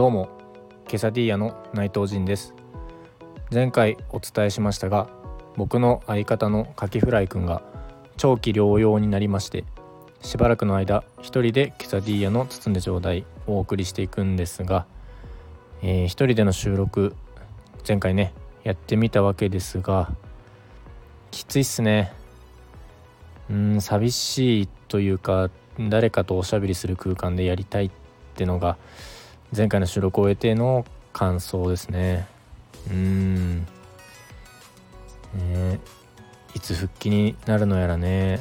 どうもケサディーヤの内藤仁です。前回お伝えしましたが僕の相方のカキフライくんが長期療養になりましてしばらくの間一人でケサディーヤの包んでちょうだいをお送りしていくんですが、えー、一人での収録前回ねやってみたわけですがきついっすね。うん寂しいというか誰かとおしゃべりする空間でやりたいってのが前回の収録を終えての感想ですね。うん。ね。いつ復帰になるのやらね。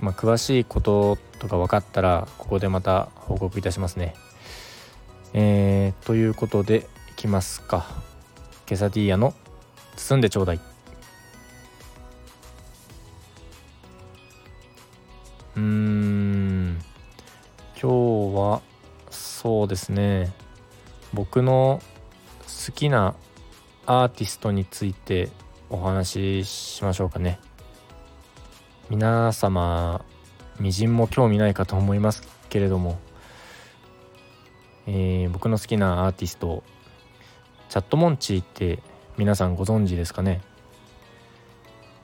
まあ詳しいこととか分かったらここでまた報告いたしますね。えー、ということでいきますか。ケサディーヤの包んでちょうだい。ですね。僕の好きなアーティストについてお話ししましょうかね。皆様みじんも興味ないかと思いますけれども、えー、僕の好きなアーティストチャットモンチーって皆さんご存知ですかね、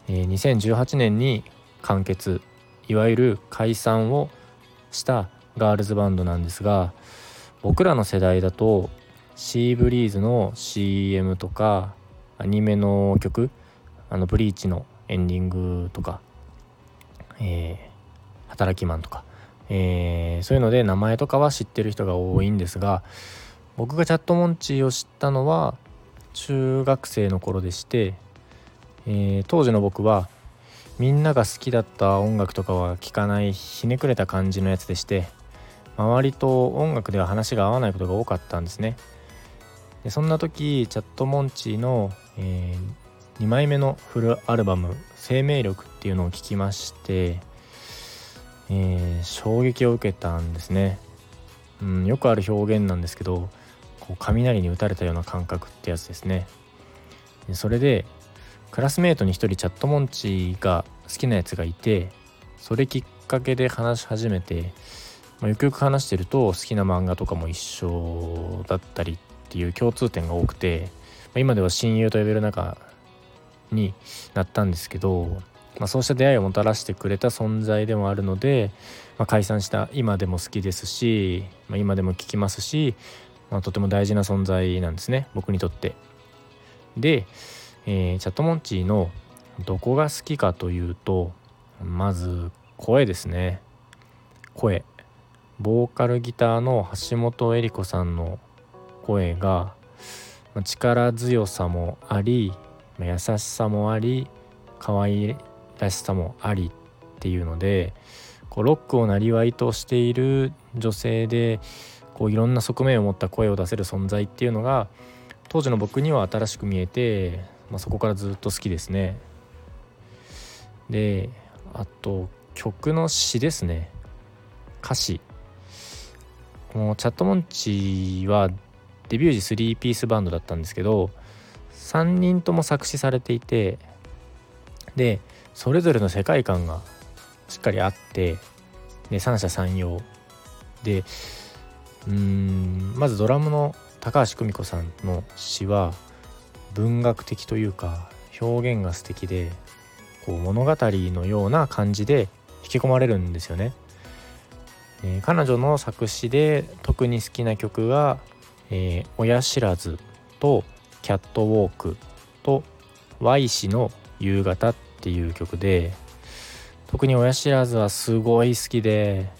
えー、2018年に完結。いわゆる解散をしたガールズバンドなんですが僕らの世代だとシーブリーズの CM とかアニメの曲あのブリーチのエンディングとか、えー、働きマンとか、えー、そういうので名前とかは知ってる人が多いんですが僕がチャットモンチーを知ったのは中学生の頃でして、えー、当時の僕はみんなが好きだった音楽とかは聴かないひねくれた感じのやつでして周りと音楽では話が合わないことが多かったんですね。でそんな時チャットモンチーの、えー、2枚目のフルアルバム「生命力」っていうのを聞きまして、えー、衝撃を受けたんですね、うん、よくある表現なんですけどこう雷に打たれたような感覚ってやつですね。でそれでクラスメートに一人チャットモンチーが好きなやつがいてそれきっかけで話し始めてまあ、よくよく話してると好きな漫画とかも一緒だったりっていう共通点が多くて、まあ、今では親友と呼べる仲になったんですけど、まあ、そうした出会いをもたらしてくれた存在でもあるので、まあ、解散した今でも好きですし、まあ、今でも聞きますし、まあ、とても大事な存在なんですね僕にとって。で、えー、チャットモンチーのどこが好きかというとまず声ですね声ボーカルギターの橋本恵里子さんの声が力強さもあり優しさもあり可愛らしさもありっていうのでこうロックをなりわいとしている女性でこういろんな側面を持った声を出せる存在っていうのが当時の僕には新しく見えて、まあ、そこからずっと好きですね。であと曲の詩ですね歌詞このチャットモンチはデビュー時3ピースバンドだったんですけど3人とも作詞されていてでそれぞれの世界観がしっかりあってで三者三様でうんまずドラムの高橋久美子さんの詩は文学的というか表現が素敵でこう物語のような感じで引き込まれるんですよね。えー、彼女の作詞で特に好きな曲が「えー、親知らず」と「キャットウォーク」と「Y 氏の夕方」っていう曲で特に親知らずはすごい好きで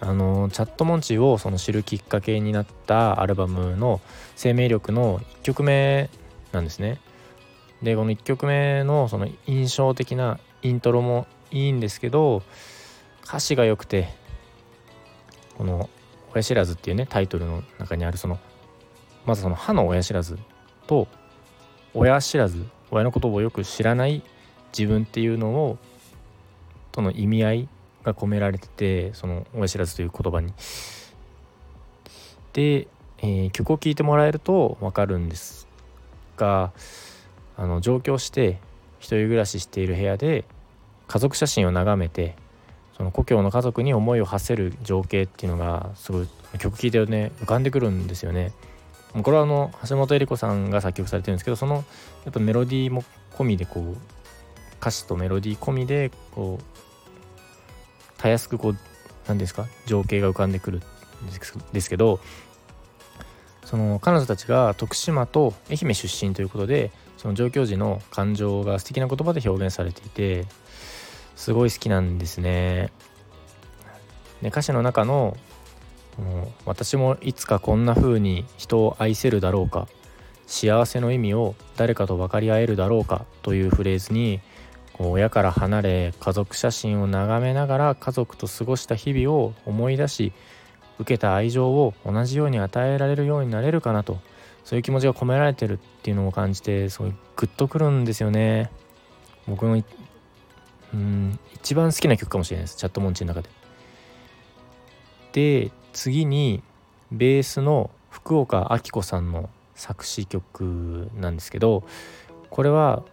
あのチャットモンチをその知るきっかけになったアルバムの「生命力」の1曲目なんですね。でこの1曲目のその印象的なイントロもいいんですけど歌詞が良くてこの「親知らず」っていうねタイトルの中にあるそのまずその歯の親知らずと親知らず親のことをよく知らない自分っていうのをとの意味合いが込められててその親知らずという言葉に。で、えー、曲を聴いてもらえると分かるんですがあの上京して一人暮らししている部屋で家族写真を眺めてその故郷の家族に思いを馳せる情景っていうのがすごい曲聴いてね浮かんでくるんですよね。これはあの橋本恵理子さんが作曲されてるんですけどそのやっぱメロディーも込みでこう歌詞とメロディー込みでこうたやすくこう何ですか？情景が浮かんでくるんですけどその彼女たちが徳島と愛媛出身ということでその上京時の感情が素敵な言葉で表現されていてすごい好きなんですね。で歌詞の中の「私もいつかこんな風に人を愛せるだろうか幸せの意味を誰かと分かり合えるだろうか」というフレーズに親から離れ家族写真を眺めながら家族と過ごした日々を思い出し受けた愛情を同じように与えられるようになれるかなとそういう気持ちが込められてるっていうのを感じてすごいグッとくるんですよね僕のうん一番好きな曲かもしれないです。チャットモンチの中で。で次にベースの福岡明子さんの作詞曲なんですけどこれは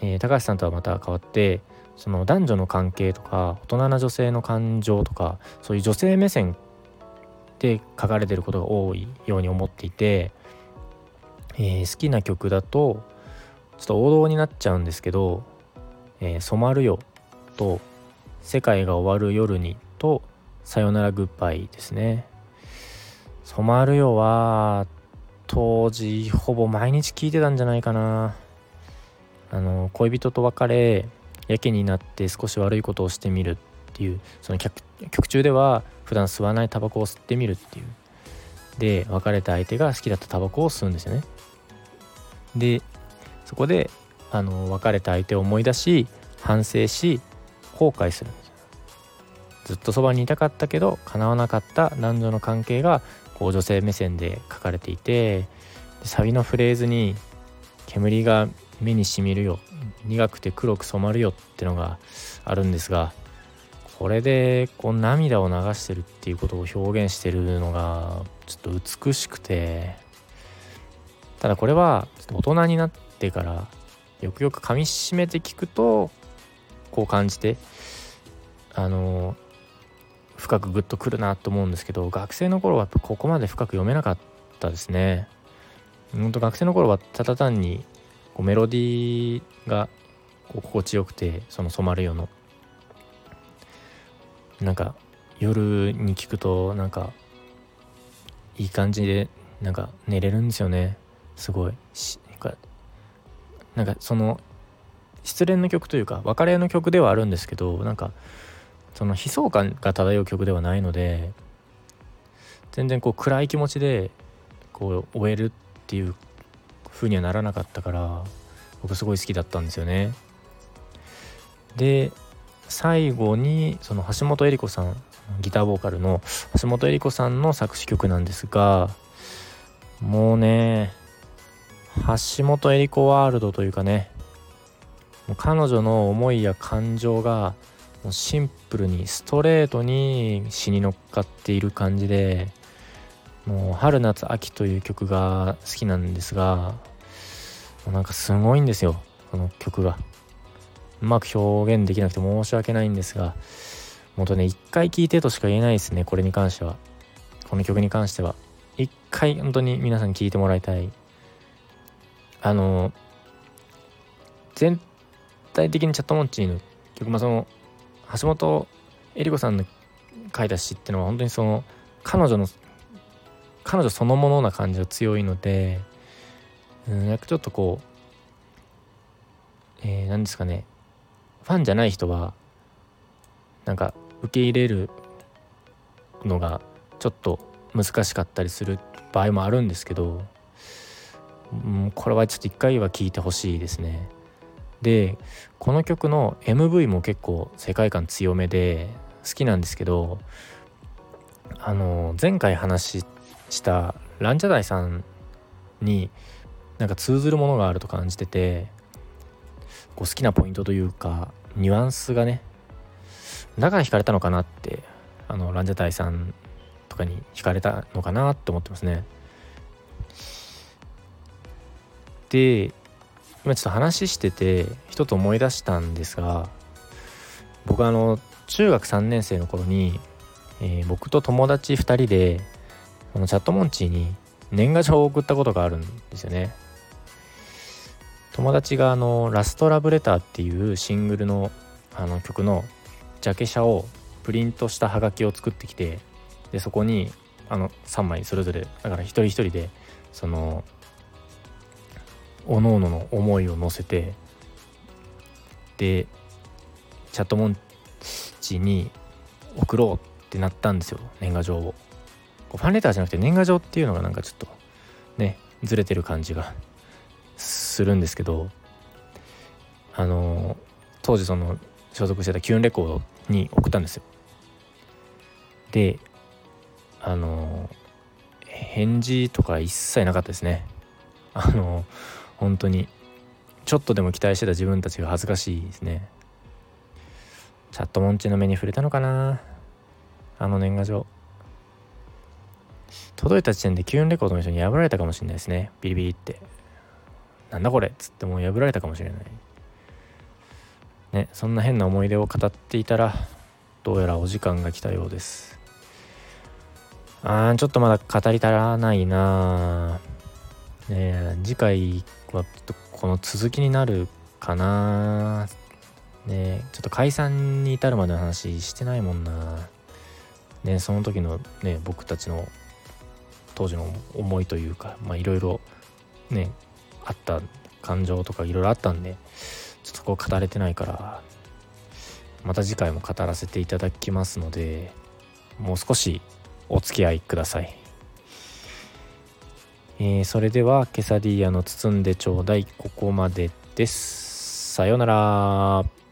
えー、高橋さんとはまた変わってその男女の関係とか大人な女性の感情とかそういう女性目線で書かれてることが多いように思っていて、えー、好きな曲だとちょっと王道になっちゃうんですけど「えー、染まるよ」と「世界が終わる夜に」と「さよならグッバイ」ですね。染まるよは当時ほぼ毎日聞いてたんじゃないかな。あの恋人と別れやけになって少し悪いことをしてみるっていうその曲中では普段吸わないタバコを吸ってみるっていうで別れた相手が好きだったタバコを吸うんですよねでそこであの別れた相手を思い出し反省し後悔するんですずっとそばにいたかったけど叶わなかった男女の関係がこう女性目線で書かれていてサビのフレーズに煙が目にしみるよ。苦くて黒く染まるよってのがあるんですがこれでこう涙を流してるっていうことを表現してるのがちょっと美しくてただこれは大人になってからよくよく噛みしめて聞くとこう感じてあの深くグッとくるなと思うんですけど学生の頃はここまで深く読めなかったですね。本当学生の頃はただ単にこうメロディーがこう心地よくてその染まるよのな。んか夜に聞くとなんかいい感じでなんか寝れるんですよね。すごい。なんかなんかその失恋の曲というか別れの曲ではあるんですけどなんかその悲壮感が漂う曲ではないので全然こう暗い気持ちでこう終えるっていう風にはならなかったから僕すごい好きだったんですよね。で最後にその橋本恵理子さんギターボーカルの橋本恵理子さんの作詞曲なんですがもうね橋本恵理子ワールドというかねもう彼女の思いや感情がもうシンプルにストレートに詩に乗っかっている感じでもう春夏秋という曲が好きなんですがなんかすごいんですよこの曲が。うまく表現できなくて申し訳ないんですがもとね一回聴いてとしか言えないですねこれに関しては。この曲に関しては。一回本当に皆さん聴いてもらいたい。あの全体的にチャットモンチーの曲まあその橋本恵理子さんの書いた詩っていうのは本当にその彼女の彼女そのものな感じが強いのでうんなんかちょっとこうえー、何ですかねファンじゃない人はなんか受け入れるのがちょっと難しかったりする場合もあるんですけど、うん、これはちょっと一回は聞いてほしいですね。でこの曲の MV も結構世界観強めで好きなんですけどあの前回話したランジャタイさんになんか通ずるものがあると感じててこう好きなポイントというかニュアンスがねだから惹かれたのかなってあのランジャタイさんとかに惹かれたのかなって思ってますね。で今ちょっと話してて一つ思い出したんですが僕あの中学3年生の頃に、えー、僕と友達2人であのチャットモンチーに年賀状を送ったことがあるんですよね。友達があの「ラストラブレター」っていうシングルのあの曲のジャケ写をプリントしたハガキを作ってきてでそこにあの3枚それぞれだから一人一人でそのおのおのの思いを乗せてでチャットモンチに送ろうってなったんですよ年賀状を。ファンレターじゃなくて年賀状っていうのがなんかちょっとねずれてる感じがするんですけどあの当時その所属してたキュンレコードに送ったんですよ。であの返事とか一切なかったですね。あの本当に。ちょっとでも期待してた自分たちが恥ずかしいですね。チャットモンチの目に触れたのかな。あの年賀状。届いた時点でキュンレコードの人に破られたかもしれないですね。ビリビリって。なんだこれっつってもう破られたかもしれない。ねそんな変な思い出を語っていたらどうやらお時間が来たようです。あーちょっとまだ語り足らないなあね次回はちょっとこの続きになるかなねちょっと解散に至るまでの話してないもんなねその時のね僕たちの当時の思いというかいろいろねあった感情とかいろいろあったんでちょっとこう語れてないからまた次回も語らせていただきますのでもう少しお付き合いください。えー、それではケサディアの包んでちょうだいここまでです。さようなら。